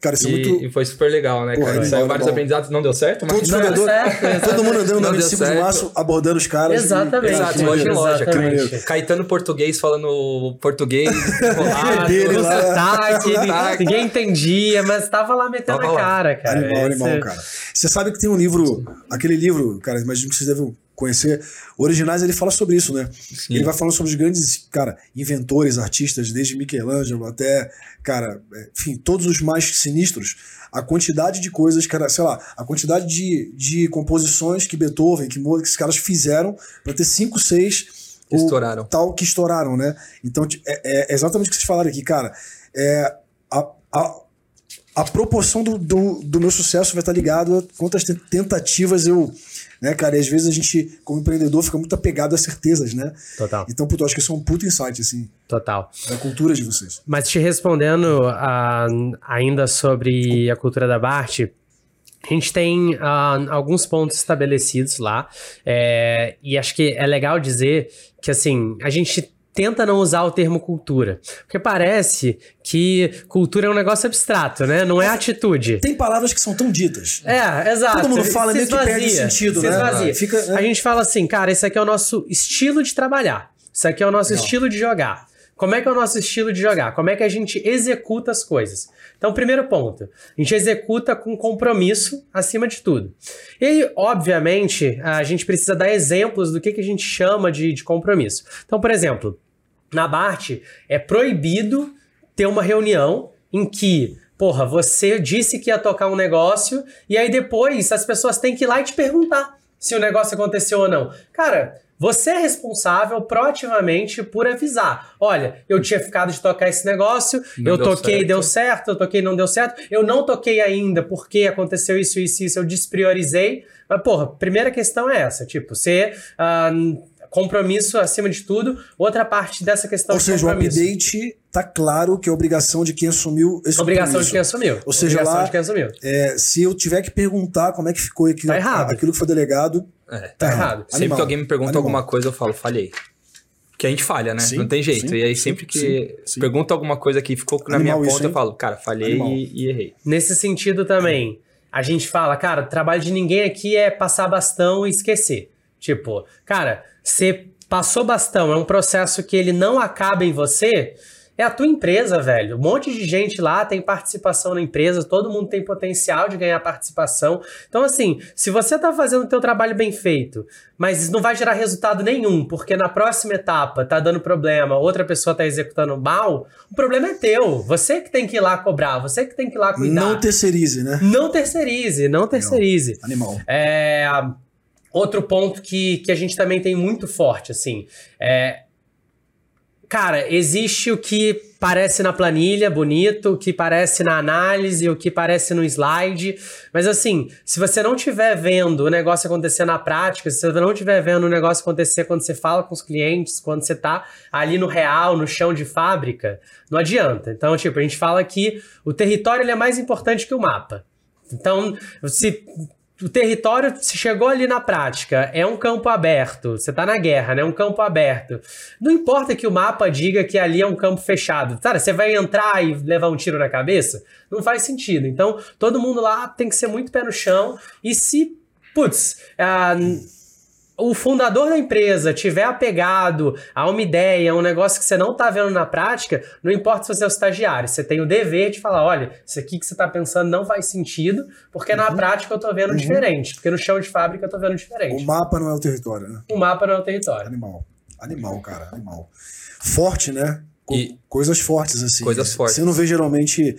Cara, isso é E, muito. e foi super legal, né, cara? animal, Saiu vários animal. aprendizados, não deu certo, mas Todos Não, vendedor- certo, exato. Todo mundo andando deu 25 de março, abordando os caras. e- Exatamente. Exato, que loja em loja, cara. Caetano português falando português enrolado. Dele lá. sotaque, Sotaque. ninguém entendia, mas tava lá metendo Tava a lá. cara, cara. Animal, Esse- animal, cara. Você sabe que tem um livro, aquele livro, cara, imagino que vocês devem conhecer. Originais, ele fala sobre isso, né? Ele vai falando sobre os grandes, cara, inventores, artistas, desde Michelangelo até, cara, enfim, todos os mais sinistros. A quantidade de coisas, cara, sei lá, a quantidade de, de composições que Beethoven, que Mozart, que esses caras fizeram pra ter cinco, seis ou Estouraram. tal que estouraram, né? Então, é, é exatamente o que vocês falaram aqui, cara. É, a, a, a proporção do, do, do meu sucesso vai estar ligado a quantas te- tentativas eu. Né, cara? E às vezes a gente, como empreendedor, fica muito apegado a certezas, né? Total, Então, puto, eu acho que isso é um puto insight, assim, total. da cultura de vocês. Mas te respondendo ah, ainda sobre a cultura da Bart, a gente tem ah, alguns pontos estabelecidos lá. é, e acho que é legal dizer que assim, a gente tenta não usar o termo cultura. Porque parece que cultura é um negócio abstrato, né? Não é atitude. Tem palavras que são tão ditas. É, exato. Todo mundo fala, meio que perde esvazia, sentido, se né? esvazia. Fica, né? A gente fala assim, cara, esse aqui é o nosso estilo de trabalhar. Isso aqui é o nosso Legal. estilo de jogar. Como é que é o nosso estilo de jogar? Como é que a gente executa as coisas? Então, primeiro ponto, a gente executa com compromisso acima de tudo. E aí, obviamente, a gente precisa dar exemplos do que, que a gente chama de, de compromisso. Então, por exemplo, na Bart é proibido ter uma reunião em que, porra, você disse que ia tocar um negócio e aí depois as pessoas têm que ir lá e te perguntar se o negócio aconteceu ou não. Cara, você é responsável proativamente por avisar. Olha, eu tinha ficado de tocar esse negócio, Não eu deu toquei, certo. deu certo, eu toquei, não deu certo. Eu não toquei ainda porque aconteceu isso, isso, isso, eu despriorizei. Mas, porra, primeira questão é essa, tipo, você... ah, compromisso acima de tudo. Outra parte dessa questão Ou de seja, o compromisso. update tá claro que é obrigação de quem assumiu esse Obrigação de quem assumiu. Ou seja, Obrigação lá- de quem assumiu. É, se eu tiver que perguntar como é que ficou aquilo, Tá errado. aquilo que foi delegado, É. Tá errado. Sempre Animal. que alguém me pergunta Animal. alguma coisa, eu falo, falhei. Que a gente falha, né? Sim, não tem jeito. sim, e aí, sim, sempre que sim, sim. pergunta alguma coisa que ficou na Animal minha conta, eu falo, cara, falhei e, e errei. Nesse sentido também, a gente fala, cara, o trabalho de ninguém aqui é passar bastão e esquecer. Tipo, cara, você passou bastão, é um processo que ele não acaba em você, é a tua empresa, velho. Um monte de gente lá tem participação na empresa, todo mundo tem potencial de ganhar participação. Então, assim, se você tá fazendo o teu trabalho bem feito, mas não vai gerar resultado nenhum, porque na próxima etapa tá dando problema, outra pessoa tá executando mal, o problema é teu. Você que tem que ir lá cobrar, você que tem que ir lá cuidar. não terceirize, né? Não terceirize, não terceirize. Animal. É, outro ponto que, que a gente também tem muito forte, assim, é. Cara, existe o que parece na planilha, bonito, o que parece na análise, o que parece no slide. Mas assim, se você não estiver vendo o negócio acontecer na prática, se você não estiver vendo o negócio acontecer quando você fala com os clientes, quando você tá ali no real, no chão de fábrica, não adianta. Então, tipo, a gente fala que o território é mais importante que o mapa. Então, se o território se chegou ali na prática, é um campo aberto. Você tá na guerra, né? Um campo aberto. Não importa que o mapa diga que ali é um campo fechado. Cara, você vai entrar e levar um tiro na cabeça? Não faz sentido. Então, todo mundo lá tem que ser muito pé no chão. E se, putz, uh, o fundador da empresa tiver apegado a uma ideia, a um negócio que você não está vendo na prática, não importa se você é o estagiário, você tem o dever de falar, olha, isso aqui que você está pensando não faz sentido, porque uhum. na prática eu estou vendo uhum. diferente, porque no chão de fábrica eu estou vendo diferente. O mapa não é o território, né? O mapa não é o território. Animal. Animal, cara, animal. Forte, né? Co e coisas fortes, assim. Coisas fortes. Você não vê geralmente,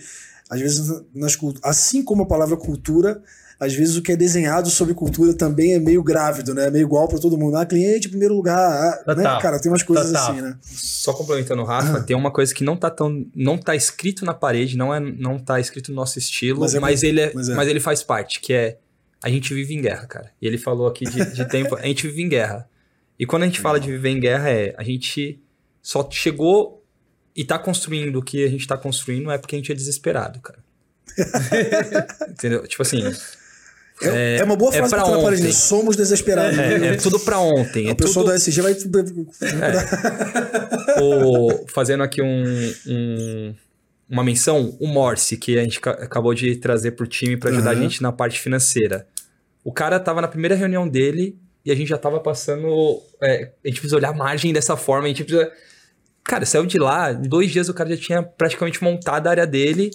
às vezes, nas assim como a palavra cultura às vezes o que é desenhado sobre cultura também é meio grávido, né? É meio igual para todo mundo. Ah, cliente, primeiro lugar, ah, né? Cara, tem umas coisas Total. assim, né? Só complementando o Rafa, ah. tem uma coisa que não tá tão. não tá escrito na parede, não, é, não tá escrito no nosso estilo, mas, é mas ele, é, mas, é. mas, ele faz parte, que é. A gente vive em guerra, cara. E ele falou aqui de, de tempo. A gente vive em guerra. E quando a gente fala de viver em guerra, é. A gente só chegou e tá construindo o que a gente tá construindo é porque a gente é desesperado, cara. Entendeu? Tipo assim, é, é uma boa é frase é pra ontem. Somos desesperados. É, é, tudo pra ontem. A é pessoa tudo... do SG vai. É. o, fazendo aqui um, um, uma menção, o Morse, que a gente acabou de trazer pro time para ajudar uhum. a gente na parte financeira. O cara tava na primeira reunião dele e a gente já tava passando. É, a gente precisa olhar a margem dessa forma, a gente precisa. Cara, saiu de lá, em dois dias o cara já tinha praticamente montado a área dele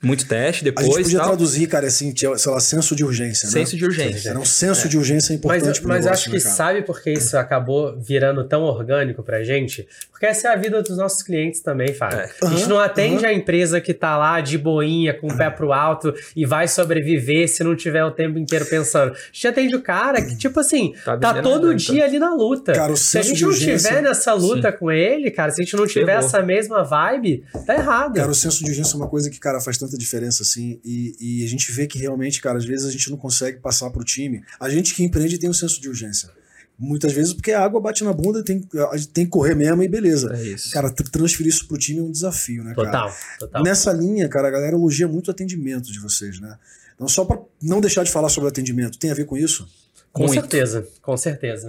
muito teste depois. A gente podia tal. traduzir, cara, assim, sei lá, senso de urgência. Senso né? de urgência. Era um senso é. de urgência importante Mas, mas negócio, acho que né, sabe porque isso acabou virando tão orgânico pra gente? Porque essa é a vida dos nossos clientes também, Fábio. É. Uhum, a gente não atende uhum. a empresa que tá lá de boinha, com o pé pro alto e vai sobreviver se não tiver o tempo inteiro pensando. A gente atende o cara que, tipo assim, tá, tá todo dia ali na luta. Cara, se a gente não urgência... tiver nessa luta Sim. com ele, cara, se a gente não tiver essa mesma vibe, tá errado. Cara, o senso de urgência é uma coisa que, cara, faz tanta diferença assim. E, e, a gente vê que realmente, cara, às vezes a gente não consegue passar pro time. A gente que empreende tem um senso de urgência. Muitas vezes porque a água bate na bunda, tem, a gente tem que correr mesmo e beleza. É isso. Cara, transferir isso pro time é um desafio, né, cara? Total, total. Nessa linha, cara, a galera elogia muito o atendimento de vocês, né? Então, só para não deixar de falar sobre atendimento, tem a ver com isso? Com muito. certeza, com certeza.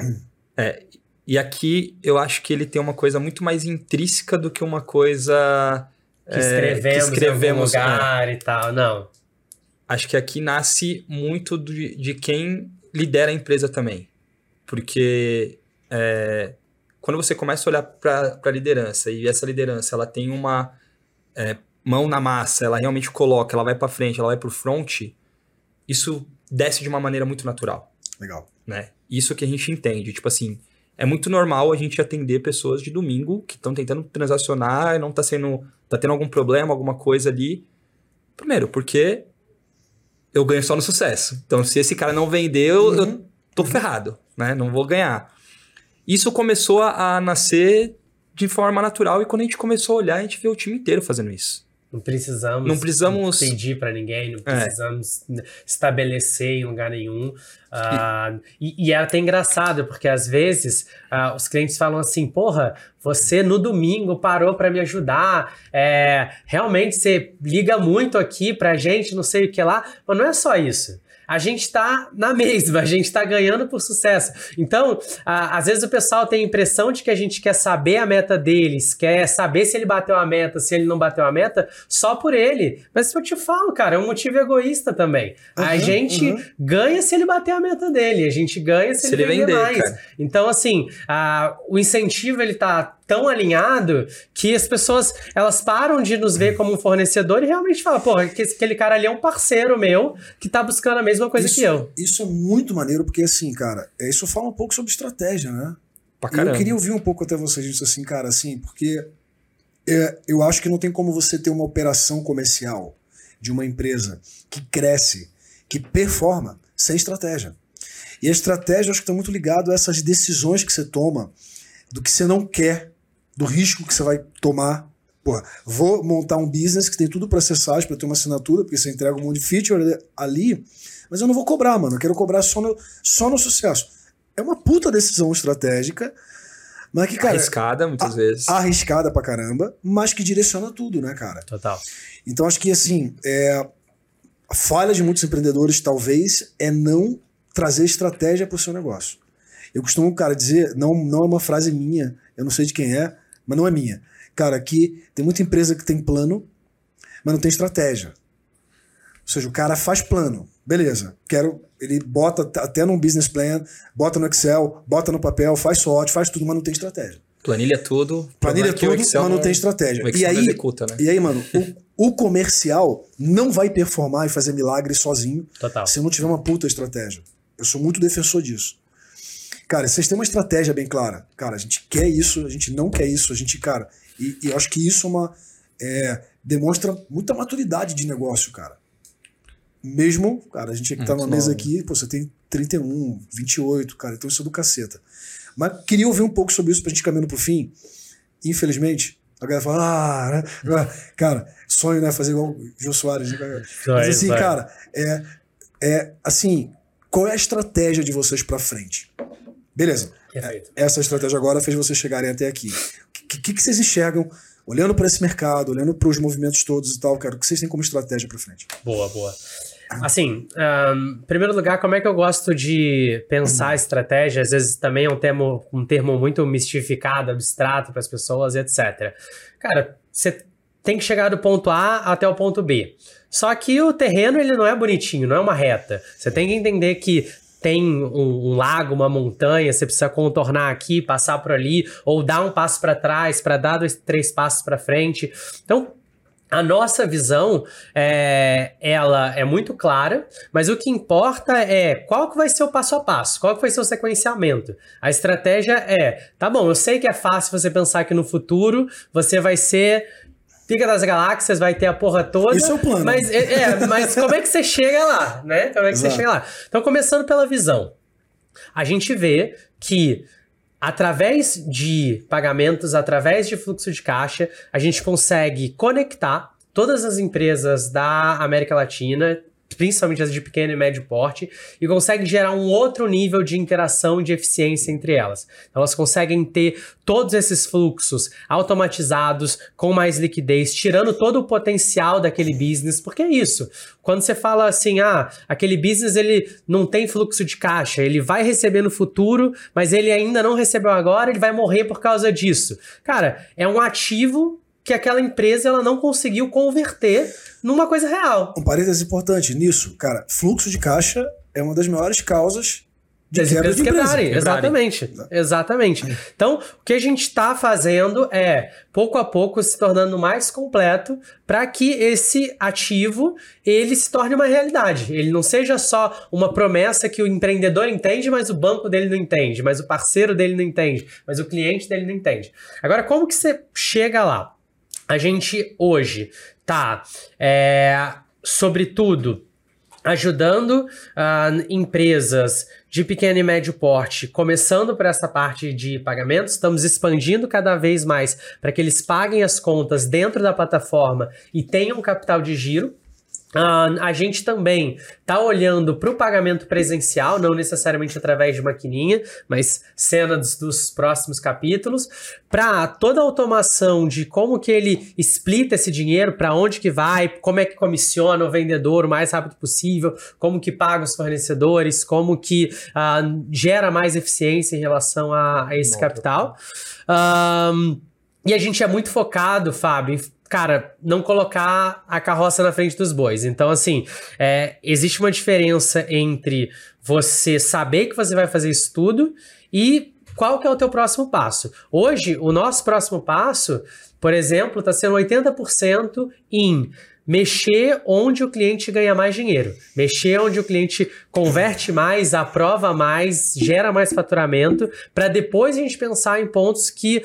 É, e aqui eu acho que ele tem uma coisa muito mais intrínseca do que uma coisa que escrevemos, é, que escrevemos em algum lugar é. e tal. Não. Acho que aqui nasce muito de, de quem lidera a empresa também. Porque é, quando você começa a olhar para a liderança e essa liderança ela tem uma é, mão na massa, ela realmente coloca, ela vai para frente, ela vai para o front, isso desce de uma maneira muito natural. Legal. Né? Isso que a gente entende. Tipo assim, é muito normal a gente atender pessoas de domingo que estão tentando transacionar e não está sendo tá tendo algum problema, alguma coisa ali. Primeiro, porque eu ganho só no sucesso. Então, se esse cara não vendeu, uhum. eu tô uhum. ferrado, né? Não vou ganhar. Isso começou a, a nascer de forma natural e quando a gente começou a olhar, a gente vê o time inteiro fazendo isso. Não precisamos, não precisamos pedir para ninguém, não é. precisamos é. estabelecer em lugar nenhum. Uh, e, e, é até engraçado, porque às vezes uh, os clientes falam assim: porra, você no domingo parou para me ajudar, é, realmente você liga muito aqui pra gente, não sei o que lá, mas não é só isso a gente está na mesma, a gente está ganhando por sucesso. Então, a, às vezes o pessoal tem a impressão de que a gente quer saber a meta deles, quer saber se ele bateu a meta, se ele não bateu a meta, só por ele. Mas eu te falo, cara, é um motivo egoísta também. Uhum, a gente uhum. ganha se ele bater a meta dele, a gente ganha se, se ele, ele vender, mais. Cara. Então, assim, a, o incentivo ele tá tão alinhado que as pessoas elas param de nos ver como um fornecedor e realmente falam, porra, que aquele cara ali é um parceiro meu que tá buscando a mesma coisa isso, que eu. Isso é muito maneiro, porque assim, cara, é, isso fala um pouco sobre estratégia, né? eu queria ouvir um pouco até vocês disso assim, cara, assim, porque é, eu acho que não tem como você ter uma operação comercial de uma empresa que cresce, que performa, sem estratégia. E a estratégia, eu acho que está muito ligado a essas decisões que você toma, do que você não quer do risco que você vai tomar. Pô, vou montar um business que tem tudo para acessar, para ter uma assinatura, porque você entrega um monte de feature ali, mas eu não vou cobrar, mano. Eu quero cobrar só no, só no sucesso. É uma puta decisão estratégica, mas que, cara. Arriscada, muitas a, vezes. Arriscada pra caramba, mas que direciona tudo, né, cara? Total. Então acho que, assim, é, A falha de muitos empreendedores, talvez, é não trazer estratégia para o seu negócio. Eu costumo, cara, dizer, não, não é uma frase minha, eu não sei de quem é, mas não é minha. Cara, aqui tem muita empresa que tem plano, mas não tem estratégia. Ou seja, o cara faz plano, beleza, quero. Ele bota até num business plan, bota no Excel, bota no papel, faz sorte, faz tudo, mas não tem estratégia. Planilha tudo. Planilha tudo, mas não, não tem estratégia. e aí, executa, né? e aí, mano, o, o, comercial não vai performar e fazer milagre sozinho Total. se não tiver uma puta estratégia. Eu sou muito defensor disso. Cara, vocês têm uma estratégia bem clara. Cara, a gente quer isso, a gente não quer isso, a gente, cara. E, e eu acho que isso é uma. É, demonstra muita maturidade de negócio, cara. Mesmo, cara, a gente aqui tá numa mesa aqui, pô, você tem 31, 28, cara, então isso é do caceta. Mas queria ouvir um pouco sobre isso pra gente caminhando pro fim. Infelizmente, a galera fala, ah, né? Ah, cara, sonho, né? Fazer igual o Jô Soares. Né? Mas assim, vai. cara, é, é assim, qual é a estratégia de vocês para frente? Beleza. Perfeito. Essa estratégia agora fez vocês chegarem até aqui. O que, que, vocês enxergam olhando para esse mercado, olhando para os movimentos todos e tal, cara? O que vocês têm como estratégia para frente? Boa, boa. Assim, um, em primeiro lugar, como é que eu gosto de pensar a estratégia? Às vezes também é um termo, um termo muito mistificado, abstrato para as pessoas, etc. Cara, você tem que chegar do ponto A até o ponto B. Só que o terreno ele não é bonitinho, não é uma reta. Você tem que entender que tem um, um, lago, uma montanha, você precisa contornar aqui, passar por ali, ou dar um passo para trás para dar dois, três passos para frente. Então, a nossa visão, é, ela é muito clara, mas o que importa é qual que vai ser o passo a passo, qual que vai ser o sequenciamento. A estratégia é, tá bom, eu sei que é fácil você pensar que no futuro você vai ser Pica das Galáxias, vai ter a porra toda. Isso é o plano. Mas, é, é, mas como é que você chega lá, né? Como é que Exato. você chega lá? Então, começando pela visão. A gente vê que através de pagamentos, através de fluxo de caixa, a gente consegue conectar todas as empresas da América Latina, principalmente as de pequeno e médio porte, e consegue gerar um outro nível de interação e de eficiência entre elas. Então, elas conseguem ter todos esses fluxos automatizados, com mais liquidez, tirando todo o potencial daquele business, porque é isso. Quando você fala assim, ah, aquele business ele não tem fluxo de caixa, ele vai receber no futuro, mas ele ainda não recebeu agora, ele vai morrer por causa disso. Cara, é um ativo que aquela empresa ela não conseguiu converter numa coisa real. Um parênteses importante nisso, cara, fluxo de caixa é uma das maiores causas de das quebra empresas de quebrarem. Exatamente. Exatamente. Então, o que a gente está fazendo é, pouco a pouco, se tornando mais completo para que esse ativo ele se torne uma realidade. Ele não seja só uma promessa que o empreendedor entende, mas o banco dele não entende, mas o parceiro dele não entende, mas o cliente dele não entende. Agora, como que você chega lá? A gente hoje tá, é, sobretudo, ajudando uh, empresas de pequeno e médio porte, começando por essa parte de pagamentos, estamos expandindo cada vez mais para que eles paguem as contas dentro da plataforma e tenham capital de giro. Uh, a gente também está olhando para o pagamento presencial, não necessariamente através de maquininha, mas cenas dos próximos capítulos, para toda a automação de como que ele explita esse dinheiro, para onde que vai, como é que comissiona o vendedor o mais rápido possível, como que paga os fornecedores, como que uh, gera mais eficiência em relação a, a esse capital. Um, e a gente é muito focado, Fábio, cara, não colocar a carroça na frente dos bois. Então, assim, é, existe uma diferença entre você saber que você vai fazer isso tudo e qual que é o teu próximo passo. Hoje, o nosso próximo passo, por exemplo, está sendo 80% em mexer onde o cliente ganha mais dinheiro, mexer onde o cliente converte mais, aprova mais, gera mais faturamento, para depois a gente pensar em pontos que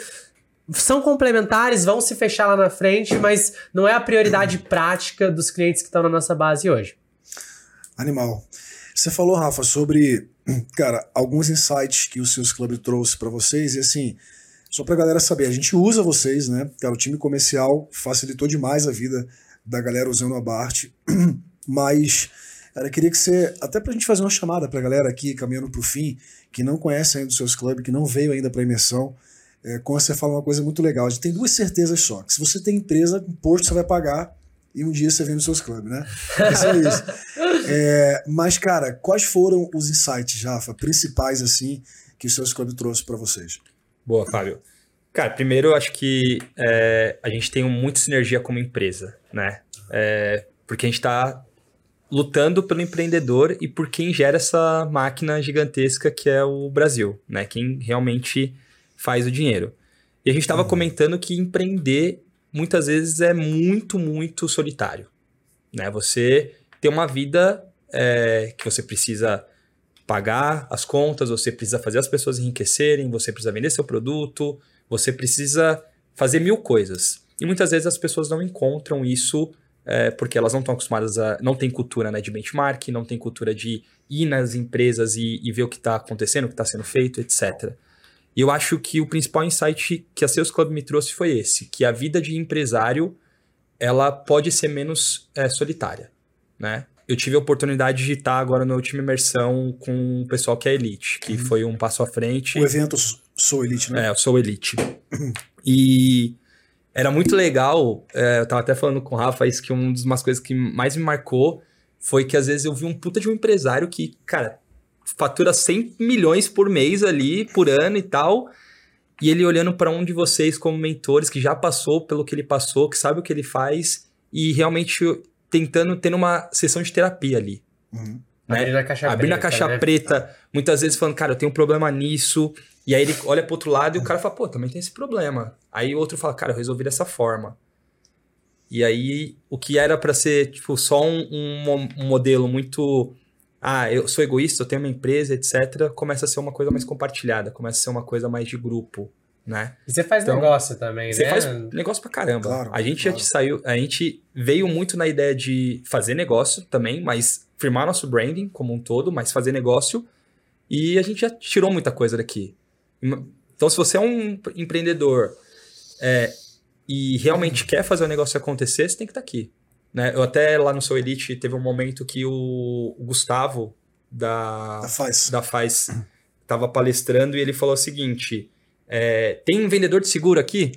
são complementares, vão se fechar lá na frente, mas não é a prioridade prática dos clientes que estão na nossa base hoje. Animal. Você falou, Rafa, sobre, cara, alguns insights que o seus clubes trouxe para vocês e assim, só pra galera saber, a gente usa vocês, né? Cara, o time comercial facilitou demais a vida da galera usando a Bart, mas cara, eu queria que você, até pra gente fazer uma chamada pra galera aqui, caminhando pro fim, que não conhece ainda os seus clubes, que não veio ainda pra imersão, é, como você fala uma coisa muito legal, a gente tem duas certezas só. Que se você tem empresa, imposto você vai pagar e um dia você vem no seus clubes, né? É só isso. É, mas, cara, quais foram os insights, Rafa, principais, assim, que o seus clubes trouxe para vocês? Boa, Fábio. Cara, primeiro eu acho que é, a gente tem muita sinergia como empresa, né? É, porque a gente está lutando pelo empreendedor e por quem gera essa máquina gigantesca que é o Brasil, né? Quem realmente faz o dinheiro. E a gente estava uhum. comentando que empreender muitas vezes é muito, muito solitário, né? Você tem uma vida é, que você precisa pagar as contas, você precisa fazer as pessoas enriquecerem, você precisa vender seu produto, você precisa fazer mil coisas. E muitas vezes as pessoas não encontram isso é, porque elas não estão acostumadas a. não tem cultura né, de benchmark, não tem cultura de ir nas empresas e, e ver o que está acontecendo, o que está sendo feito, etc. E eu acho que o principal insight que a Sales Club me trouxe foi esse: que a vida de empresário ela pode ser menos é, solitária. Né? Eu tive a oportunidade de estar agora na última imersão com o pessoal que é Elite, que uhum. foi um passo à frente. O evento Sou Elite, né? É, eu sou Elite. e era muito legal, é, eu tava até falando com o Rafa isso, que uma das coisas que mais me marcou foi que às vezes eu vi um puta de um empresário que, cara, fatura 100 milhões por mês ali, por ano e tal, e ele olhando para um de vocês como mentores, que já passou pelo que ele passou, que sabe o que ele faz, e realmente tentando, tendo uma sessão de terapia ali. Uhum. Né? Abrindo a caixa Abrindo preta. caixa né? preta, muitas vezes falando, cara, eu tenho um problema nisso, e aí ele olha pro outro lado e o cara fala, pô, também tem esse problema. Aí o outro fala, cara, eu resolvi dessa forma. E aí o que era para ser tipo só um, um, um, modelo muito ah, eu sou egoísta, eu tenho uma empresa, etc, começa a ser uma coisa mais compartilhada, começa a ser uma coisa mais de grupo, né? E você faz então, negócio também, você né? Você faz negócio pra caramba. Claro, a gente claro. já saiu, a gente veio muito na ideia de fazer negócio também, mas firmar nosso branding como um todo, mas fazer negócio e a gente já tirou muita coisa daqui. Então, se você é um empreendedor é, e realmente quer fazer o negócio acontecer, você tem que estar tá aqui. Né? Eu até lá no Sou Elite teve um momento que o, Gustavo da, da Faz da Faz estava palestrando e ele falou o seguinte: é, tem um vendedor de seguro aqui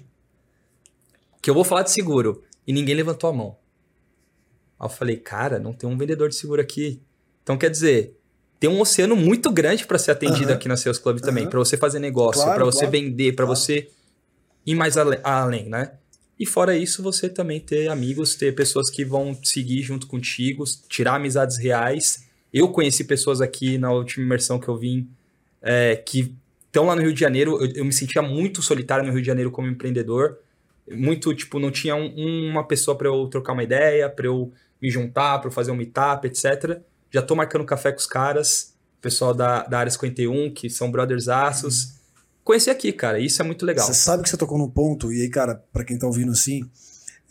que eu vou falar de seguro e ninguém levantou a mão. Aí eu falei, cara, não tem um vendedor de seguro aqui. Então quer dizer, tem um oceano muito grande para ser atendido uhum. aqui na Sales Club também, uhum. para você fazer negócio, claro, para você claro. vender, para claro. você ir mais além, né? E fora isso, você também ter amigos, ter pessoas que vão seguir junto contigo, tirar amizades reais. Eu conheci pessoas aqui na última imersão que eu vim é, que estão lá no Rio de Janeiro. Eu, eu, me sentia muito solitário no Rio de Janeiro como empreendedor. Muito, tipo, não tinha um, uma pessoa para eu trocar uma ideia, para eu me juntar, para eu fazer um meetup, etc. Já tô marcando café com os caras, pessoal da, da área 51, que são brothers aços. Uhum. Conheci aqui, cara, isso é muito legal. Você sabe que você tocou num ponto, e aí, cara, para quem tá ouvindo assim,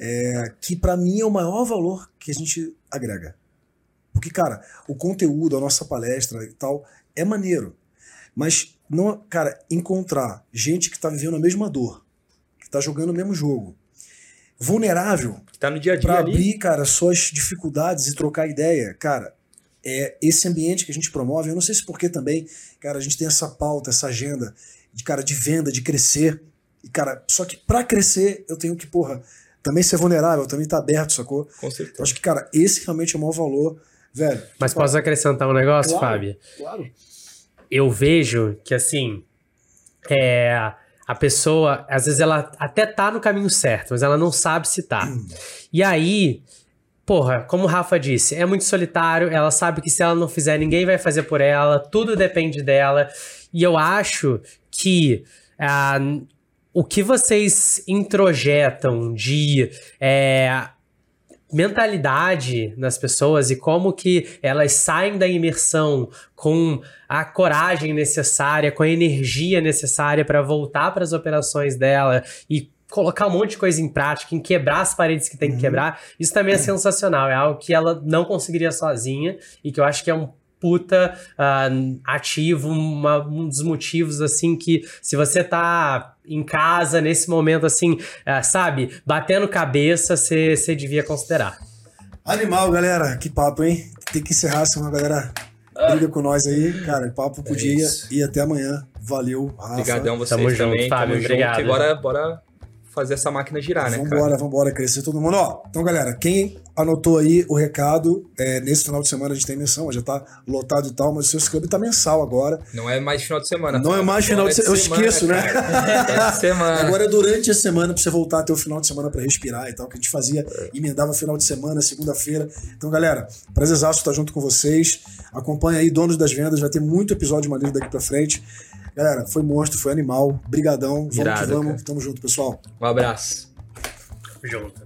é, que para mim é o maior valor que a gente agrega. Porque, cara, o conteúdo, a nossa palestra e tal, é maneiro. Mas, não, cara, encontrar gente que tá vivendo a mesma dor, que tá jogando o mesmo jogo, vulnerável, tá no dia a dia pra abrir, cara, suas dificuldades e trocar ideia, cara, é esse ambiente que a gente promove. Eu não sei se porque também, cara, a gente tem essa pauta, essa agenda de cara de venda, de crescer. E cara, só que para crescer eu tenho que, porra, também ser vulnerável, também estar tá aberto, sacou? Com certeza. Eu acho que, cara, esse realmente é o maior valor, velho. Mas posso acrescentar um negócio, claro, Fábio? Claro. Eu vejo que assim, é a pessoa, às vezes ela até tá no caminho certo, mas ela não sabe se tá. Hum. E aí, porra, como o Rafa disse, é muito solitário, ela sabe que se ela não fizer, ninguém vai fazer por ela, tudo depende dela. E eu acho que uh, o que vocês introjetam de é, mentalidade nas pessoas e como que elas saem da imersão com a coragem necessária, com a energia necessária para voltar para as operações dela e colocar um monte de coisa em prática, em quebrar as paredes que tem que uhum. quebrar, isso também é sensacional. É algo que ela não conseguiria sozinha e que eu acho que é um puta uh, ativo, uma, um dos motivos, assim, que se você tá em casa nesse momento, assim, uh, sabe, batendo cabeça, você devia considerar. Animal, galera. Que papo, hein? Tem que encerrar, senão a galera briga com nós aí. Cara, papo pro é dia e até amanhã. Valeu, Rafa. Obrigadão vocês tamo também. Junto, Fábio, tamo obrigado. Junto. E bora, bora fazer essa máquina girar, né, cara? Vambora, vambora, crescer todo mundo. Ó, então, galera, quem anotou aí o recado, é, nesse final de semana a gente tem menção, já tá lotado e tal, mas o seu club tá mensal agora. Não é mais final de semana. Não é mais final de semana. Eu esqueço, né? É de semana. Agora é durante a semana pra você voltar a ter o final de semana pra respirar e tal, que a gente fazia, emendava final de semana, segunda-feira. Então, galera, prazerzaço estar junto com vocês. Acompanha aí, Donos das Vendas, vai ter muito episódio maneiro daqui pra frente. Galera, foi monstro, foi animal. Brigadão. Vamos Irado, que vamos. Cara. Tamo junto, pessoal. Um abraço. Tamo junto.